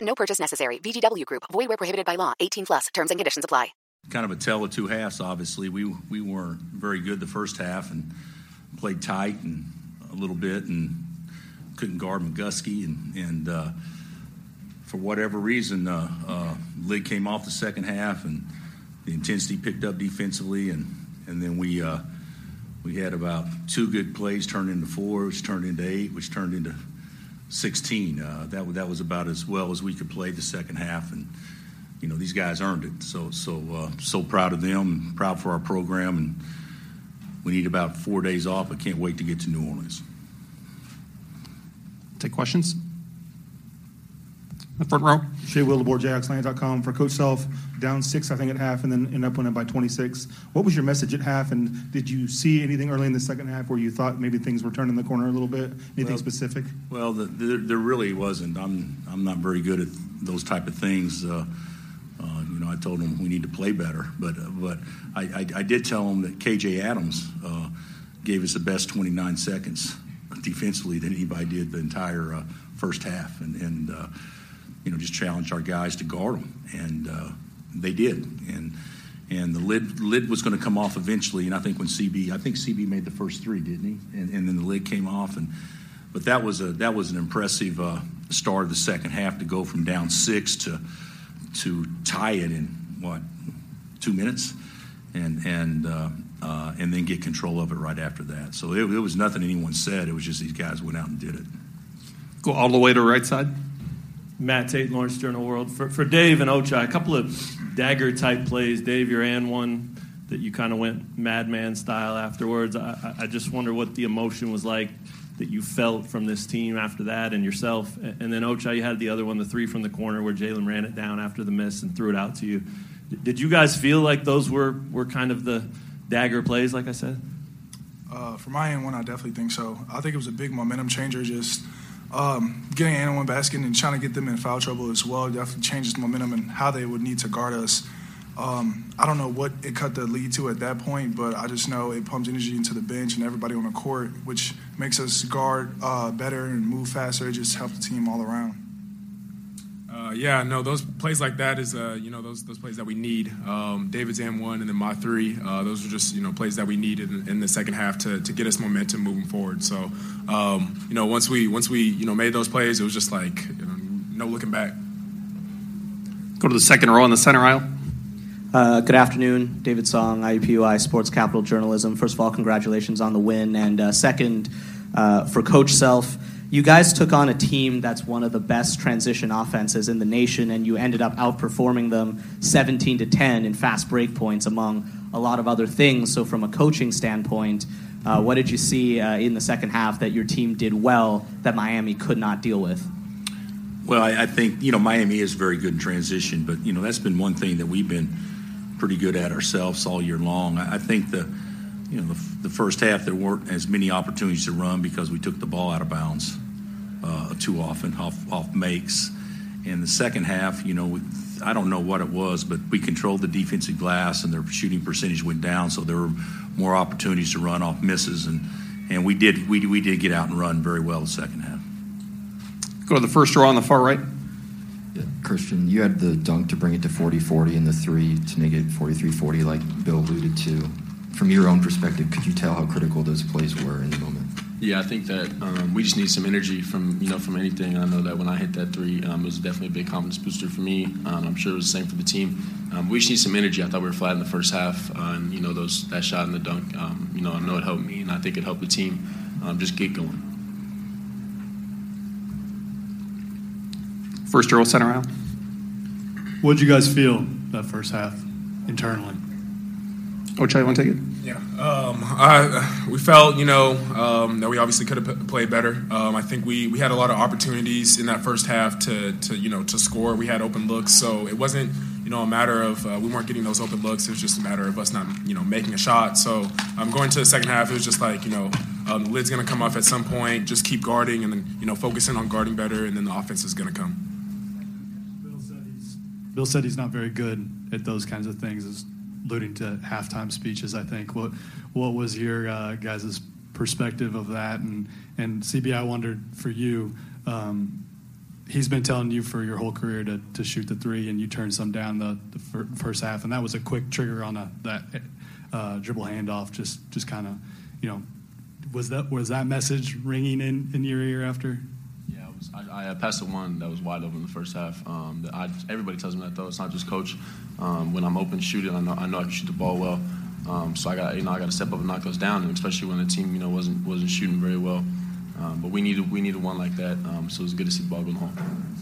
No purchase necessary. VGW Group. Void where prohibited by law. 18 plus. Terms and conditions apply. Kind of a tale of two halves. Obviously, we we weren't very good the first half and played tight and a little bit and couldn't guard McGusty and and uh, for whatever reason, uh, uh, lid came off the second half and the intensity picked up defensively and and then we. Uh, we had about two good plays turned into four, which turned into eight, which turned into 16. Uh, that that was about as well as we could play the second half, and you know these guys earned it. So so uh, so proud of them, and proud for our program, and we need about four days off. I can't wait to get to New Orleans. Take questions. The front row. Shay Wildeboor, JaxLand.com. For Coach Self, down six, I think, at half, and then end up winning by 26. What was your message at half, and did you see anything early in the second half where you thought maybe things were turning the corner a little bit? Anything Well- specific? Well, the, the, there really wasn't. I'm I'm not very good at those type of things. Uh, uh, you know, I told them we need to play better, but uh, but I, I, I did tell them that KJ Adams uh, gave us the best 29 seconds defensively than anybody did the entire uh, first half, and and uh, you know just challenged our guys to guard them, and uh, they did, and. And the lid lid was going to come off eventually, and I think when CB, I think CB made the first three, didn't he? And, and then the lid came off, and but that was a that was an impressive uh, start of the second half to go from down six to to tie it in what two minutes, and and uh, uh, and then get control of it right after that. So it, it was nothing anyone said. It was just these guys went out and did it. Go all the way to the right side. Matt Tait, Lawrence Journal World. For, for Dave and Ochai, a couple of dagger type plays. Dave, you're and one that you kind of went madman style afterwards. I, I- just wonder what the emotion was like that you felt from this team after that and yourself. And and then Ochai, you had the other one, the three from the corner where Jalen ran it down after the miss and threw it out to you. Did you guys feel like those were, were kind of the dagger plays, like I said? Uh, for my end one, I definitely think so. I think it was a big momentum changer. Just um, getting an one basket and trying to get them in foul trouble as well definitely changes momentum and how they would need to guard us. Um, I don't know what it cut the lead to at that point, but I just know it pumps energy into the bench and everybody on the court, which makes us guard uh, better and move faster. It just helps the team all around. Uh, yeah, no, those plays like that is, uh, you know, those those plays that we need. Um, David's and one, and then my three. Uh, those are just, you know, plays that we need in, in the second half to, to get us momentum moving forward. So, um, you know, once we once we you know made those plays, it was just like you know, no looking back. Go to the second row on the center aisle. Uh, good afternoon, David Song, IUPUI Sports Capital Journalism. First of all, congratulations on the win. And uh, second, uh, for Coach Self, you guys took on a team that's one of the best transition offenses in the nation, and you ended up outperforming them 17 to 10 in fast break points, among a lot of other things. So, from a coaching standpoint, uh, what did you see uh, in the second half that your team did well that Miami could not deal with? Well, I, I think you know Miami is very good in transition, but you know that's been one thing that we've been pretty good at ourselves all year long. I, I think the you know the, the first half there weren't as many opportunities to run because we took the ball out of bounds Uh, too often off off makes, In the second half, you know, I don't know what it was, but we controlled the defensive glass, and their shooting percentage went down, so there were more opportunities to run off misses, and and we did we we did get out and run very well the second half. Go to the first row on the far right. Yeah, Christian, you had the dunk to bring it to 40-40 and the three to make it 43-40, like Bill alluded to. From your own perspective, could you tell how critical those plays were in the moment? Yeah, I think that um, we just need some energy from you know from anything. I know that when I hit that three, um, it was definitely a big confidence booster for me. Um, I'm sure it was the same for the team. Um, we just need some energy. I thought we were flat in the first half, uh, and you know those that shot in the dunk. Um, you know, I know it helped me, and I think it helped the team um, just get going. First row center aisle. What did you guys feel that first half internally? Ochai, you want to take it? Yeah, um, I, we felt you know um, that we obviously could have played better. Um, I think we, we had a lot of opportunities in that first half to, to you know to score. We had open looks, so it wasn't you know a matter of uh, we weren't getting those open looks. It was just a matter of us not you know making a shot. So um, going to the second half, it was just like you know um, the lid's going to come off at some point. Just keep guarding and then you know focusing on guarding better, and then the offense is going to come. Bill said he's not very good at those kinds of things, as alluding to halftime speeches. I think. What what was your uh, guys' perspective of that? And and CB, I wondered for you. Um, he's been telling you for your whole career to, to shoot the three, and you turned some down the, the fir- first half, and that was a quick trigger on a, that uh, dribble handoff. Just just kind of, you know, was that was that message ringing in, in your ear after? I, I passed the one that was wide open in the first half. Um, I, everybody tells me that though. It's not just coach. Um, when I'm open shooting, I know I know I can shoot the ball well. Um, so I got you know I got to step up and knock those down, and especially when the team you know wasn't wasn't shooting very well. Um, but we needed we needed one like that, um, so it was good to see the ball home.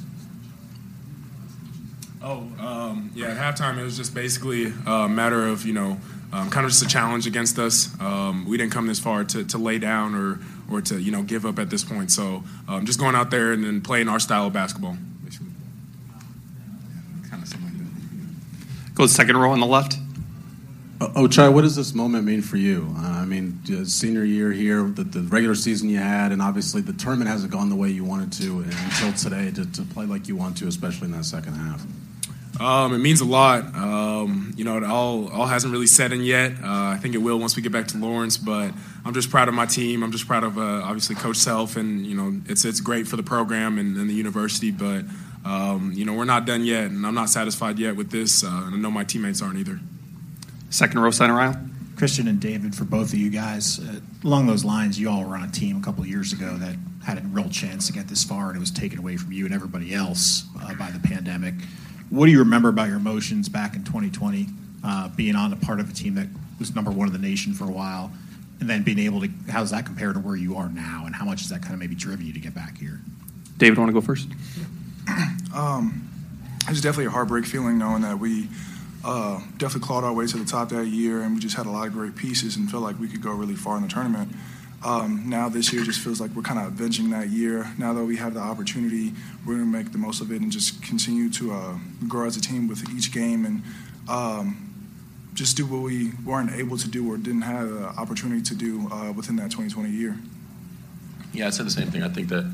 Oh, um, yeah. At halftime, it was just basically a matter of you know, um, kind of just a challenge against us. Um, we didn't come this far to, to lay down or or to you know give up at this point. So um, just going out there and then playing our style of basketball. Basically. Kind of something like that. Go to second row on the left. Ochai, what does this moment mean for you? Uh, I mean, senior year here, the, the, regular season you had, and obviously the tournament hasn't gone the way you wanted to until today to, to play like you want to, especially in that second half. Um, it means a lot. Um, you know, it all all hasn't really set in yet. Uh, I think it will once we get back to Lawrence. But I'm just proud of my team. I'm just proud of uh, obviously Coach Self, and you know, it's it's great for the program and, and the university. But um, you know, we're not done yet, and I'm not satisfied yet with this. Uh, and I know my teammates aren't either. Second row center aisle. Christian and David, for both of you guys, uh, along those lines, you all were on a team a couple of years ago that had a real chance to get this far, and it was taken away from you and everybody else uh, by the pandemic. What do you remember about your emotions back in 2020, uh, being on a part of a team that was number one in the nation for a while, and then being able to? How does that compare to where you are now, and how much has that kind of maybe driven you to get back here? David, want to go first? Um, it was definitely a heartbreak feeling knowing that we uh, definitely clawed our way to the top that year, and we just had a lot of great pieces and felt like we could go really far in the tournament. Um, now this year just feels like we're kind of avenging that year. Now that we have the opportunity, we're going to make the most of it and just continue to uh, grow as a team with each game and um, just do what we weren't able to do or didn't have the opportunity to do uh, within that 2020 year. Yeah, I said the same thing. I think that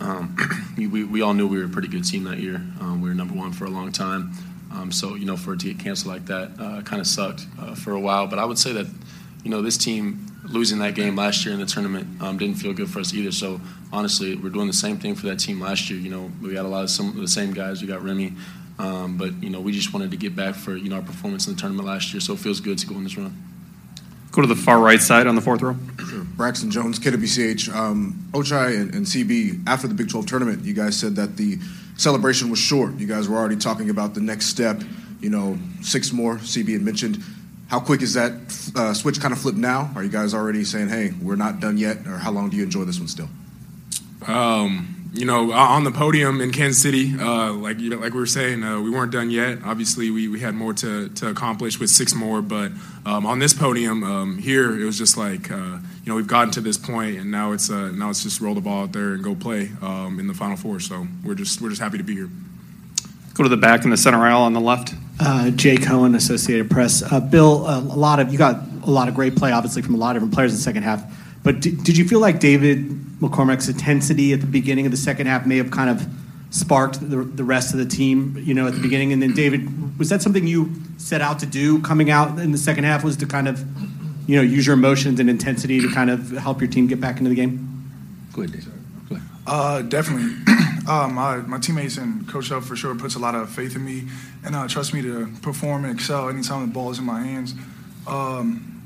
um, we, we all knew we were a pretty good team that year. Um, we were number one for a long time. Um, so, you know, for it to get canceled like that uh, kind of sucked uh, for a while. But I would say that, you know, this team losing that game last year in the tournament um, didn't feel good for us either. So, honestly, we're doing the same thing for that team last year. You know, we got a lot of some of the same guys. We got Remy. Um, but, you know, we just wanted to get back for, you know, our performance in the tournament last year. So it feels good to go on this run. Go to the far right side on the fourth row. Sure. Braxton Jones, KWCH. Um, Ochai and, and CB, after the Big 12 tournament, you guys said that the celebration was short. You guys were already talking about the next step, you know, six more. CB had mentioned. How quick is that uh, switch kind of flipped now? Are you guys already saying, hey, we're not done yet? Or how long do you enjoy this one still? Um, you know, on the podium in Kansas City, uh, like you know, like we were saying, uh, we weren't done yet. Obviously, we, we had more to, to accomplish with six more. But um, on this podium um, here, it was just like uh, you know we've gotten to this point, and now it's uh, now it's just roll the ball out there and go play um, in the Final Four. So we're just we're just happy to be here. Go to the back in the center aisle on the left. Uh, Jay Cohen, Associated Press. Uh, Bill, a lot of you got a lot of great play, obviously from a lot of different players in the second half. But did, did you feel like David McCormack's intensity at the beginning of the second half may have kind of sparked the, the rest of the team, you know, at the beginning. And then, David, was that something you set out to do coming out in the second half? Was to kind of, you know, use your emotions and intensity to kind of help your team get back into the game? Go ahead, David. Go ahead. Uh, definitely. uh, my, my teammates and Coach Huff for sure puts a lot of faith in me and uh, trust me to perform and excel anytime the ball is in my hands. Um,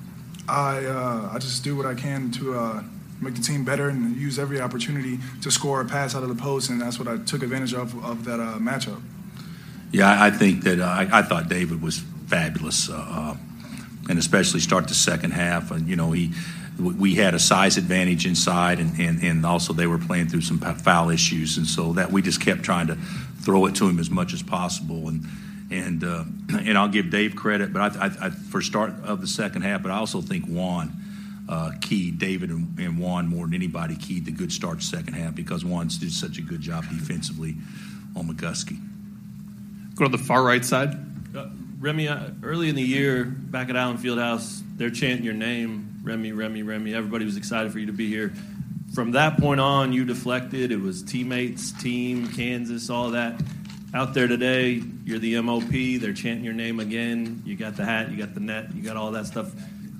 I, uh, I just do what I can to uh, make the team better and use every opportunity to score a pass out of the post, and that's what I took advantage of of that uh, matchup. Yeah, I think that uh, I, I thought David was fabulous, uh, uh, and especially start the second half. And you know, he we had a size advantage inside, and, and, and also they were playing through some foul issues, and so that we just kept trying to throw it to him as much as possible. And and uh, and I'll give Dave credit, but I, I, I, for start of the second half, but I also think Juan uh, keyed David and, and Juan more than anybody keyed the good start second half because Juan's did such a good job defensively on McGusty. Go to the far right side. Uh, Remy, uh, early in the year, back at Allen Fieldhouse, they're chanting your name, Remy, Remy, Remy. Everybody was excited for you to be here. From that point on, you deflected. It was teammates, team, Kansas, all that. Out there today, you're the MOP. They're chanting your name again. You got the hat, you got the net, you got all that stuff.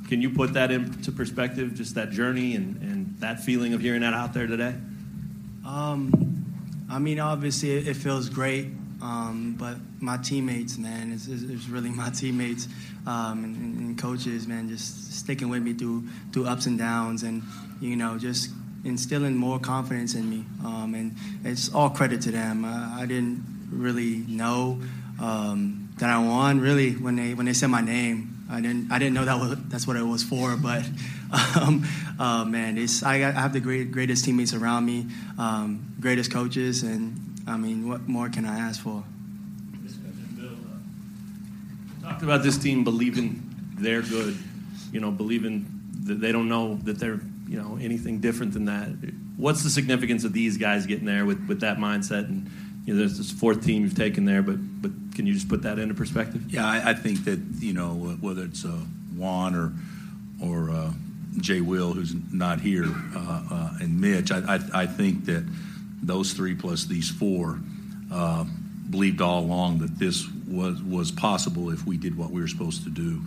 Can you put that into perspective, just that journey and, and that feeling of hearing that out there today? Um, I mean, obviously, it, it feels great, um, but my teammates, man, it's, it's, really my teammates um, and, and, coaches, man, just sticking with me through through ups and downs, and you know, just instilling more confidence in me. Um, and it's all credit to them. Uh, I didn't really know um, that I won really when they when they said my name. I didn't I didn't know that was, that's what it was for, but um, uh, man, it's I, I, have the great, greatest teammates around me, um, greatest coaches, and I mean, what more can I ask for? Talked about this team believing they're good, you know, believing that they don't know that they're you know anything different than that. What's the significance of these guys getting there with, with that mindset and you know, there's this fourth team you've taken there, but but can you just put that into perspective? Yeah, I, I think that you know whether it's uh, Juan or or uh, Jay Will, who's not here, uh, uh and Mitch, I, I, I think that those three plus these four uh, believed all along that this was was possible if we did what we were supposed to do.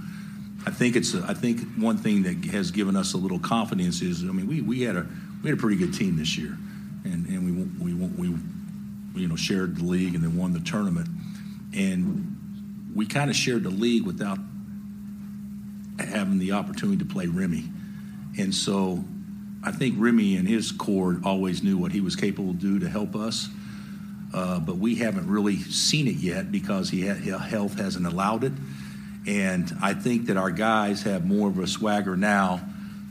I think it's I think one thing that has given us a little confidence is I mean we, we had a we had a pretty good team this year, and and we won't, we we you know shared the league and then won the tournament, and we kind of shared the league without having the opportunity to play Remy, and so I think Remy and his core always knew what he was capable to do to help us. Uh, but we haven't really seen it yet because he ha- health hasn't allowed it. And I think that our guys have more of a swagger now,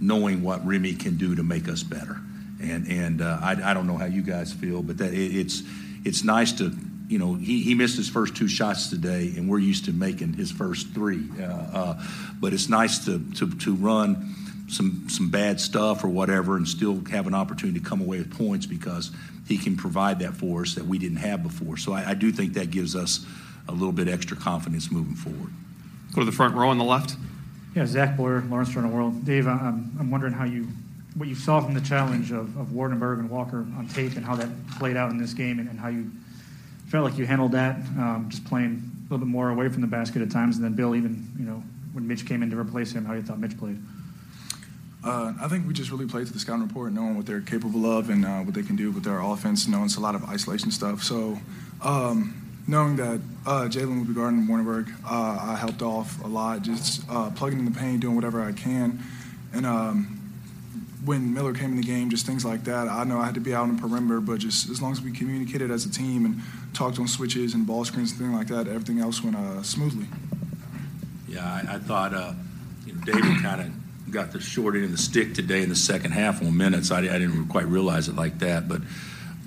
knowing what Remy can do to make us better. And and uh, I, I don't know how you guys feel, but that it, it's it's nice to, you know, he, he missed his first two shots today, and we're used to making his first three. Uh, uh, but it's nice to, to, to run some, some bad stuff or whatever and still have an opportunity to come away with points because he can provide that for us that we didn't have before. So I, I do think that gives us a little bit extra confidence moving forward. Go to the front row on the left. Yeah, Zach Boyer, Lawrence Journal World. Dave, I'm, I'm wondering how you what you saw from the challenge of, of Waardenburg and Walker on tape and how that played out in this game and, and how you felt like you handled that, um, just playing a little bit more away from the basket at times. And then Bill, even you know when Mitch came in to replace him, how you thought Mitch played. Uh, I think we just really played to the scouting report, knowing what they're capable of and uh, what they can do with their offense. Knowing it's a lot of isolation stuff. So, um, knowing that uh, Jalen would be guarding Waardenburg, uh, I helped off a lot, just uh, plugging in the paint, doing whatever I can, and um, when Miller came in the game, just things like that. I know I had to be out on the perimeter, but just as long as we communicated as a team and talked on switches and ball screens and things like that, everything else went uh, smoothly. Yeah, I, I thought uh, you know David kind of got the short end of the stick today in the second half on minutes. I, I didn't quite realize it like that, but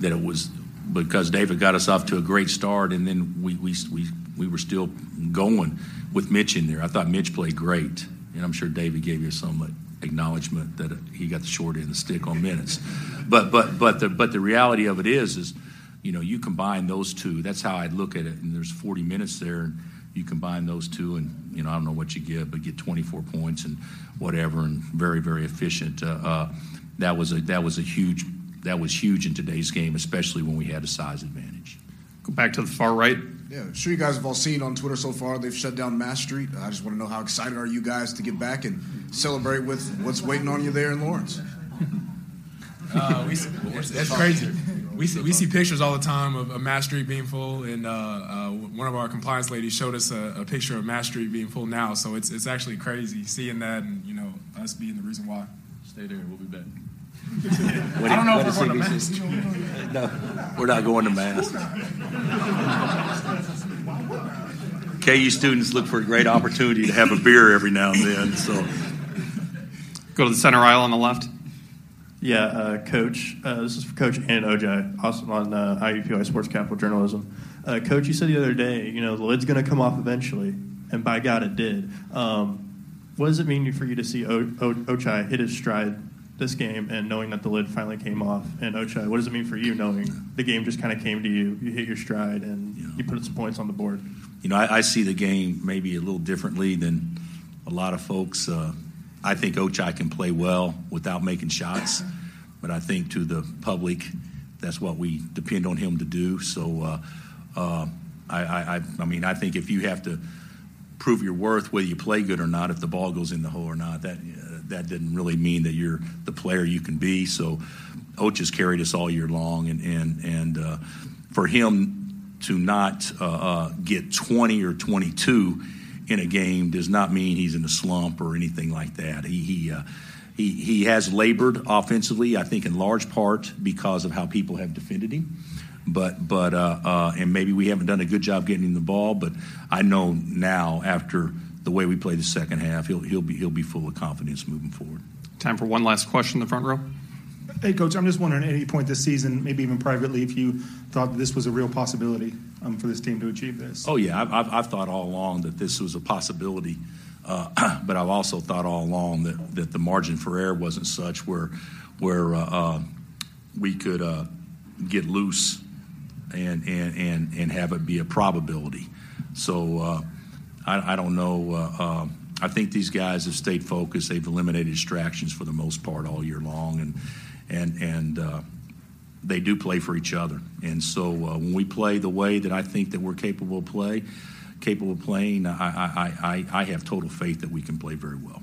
that it was because David got us off to a great start, and then we we we, we were still going with Mitch in there. I thought Mitch played great, and I'm sure David gave you some acknowledgement that he got the short end of the stick on minutes. But but but the but the reality of it is is you know you combine those two. That's how I look at it. And there's 40 minutes there, and you combine those two, and you know I don't know what you get, but get 24 points and whatever, and very very efficient. Uh, uh, that was a that was a huge that was huge in today's game, especially when we had a size advantage. Go back to the far right. Yeah, I'm sure you guys have all seen on Twitter so far. They've shut down Mass Street. I just want to know how excited are you guys to get back and celebrate with what's waiting on you there in Lawrence. Uh, we, that's crazy. We see, we see pictures all the time of, of Mass Street being full, and uh, uh, one of our compliance ladies showed us a, a, picture of Mass Street being full now. So it's it's actually crazy seeing that, and you know us being the reason why. Stay there. We'll be back. I don't know if we're going to Mass. No, we're not going to Mass. KU students look for a great opportunity to have a beer every now and then. So go to the center aisle on the left. Yeah, uh, Coach. Uh, this is for Coach and OJ, also on uh, IUPUI Sports Capital Journalism. Uh, Coach, you said the other day, you know, the lid's going to come off eventually, and by God, it did. Um, what does it mean for you to see o- o- Ochai hit his stride this game and knowing that the lid finally came off? And Ochai, what does it mean for you knowing the game just kind of came to you, you hit your stride, and you put some points on the board? You know, I, I see the game maybe a little differently than a lot of folks. Uh, I think Ochai can play well without making shots, but I think to the public, that's what we depend on him to do. So, uh, uh, I, I, I mean, I think if you have to prove your worth, whether you play good or not, if the ball goes in the hole or not, that that didn't really mean that you're the player you can be. So, Oach has carried us all year long, and and and uh, for him to not uh, uh, get 20 or 22 in a game does not mean he's in a slump or anything like that. He he. Uh, he, he has labored offensively, I think, in large part because of how people have defended him. But but uh, uh, and maybe we haven't done a good job getting him the ball. But I know now after the way we play the second half, he'll he'll be he'll be full of confidence moving forward. Time for one last question in the front row. Hey, coach, I'm just wondering at any point this season, maybe even privately, if you thought this was a real possibility um, for this team to achieve this. Oh yeah, I've, I've, I've thought all along that this was a possibility, uh, but I've also thought all along that, that the margin for error wasn't such where where uh, uh, we could uh, get loose and, and and and have it be a probability. So uh, I, don't know. Uh, I think these guys have stayed focused. They've eliminated distractions for the most part all year long, and uh, they do play for each other. And so uh, when we play the way that I think that we're capable of play, capable of playing, I have total faith that we can play very well.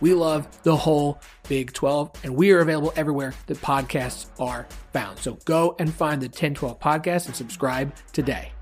We love the whole Big 12, and we are available everywhere that podcasts are found. So go and find the 1012 podcast and subscribe today.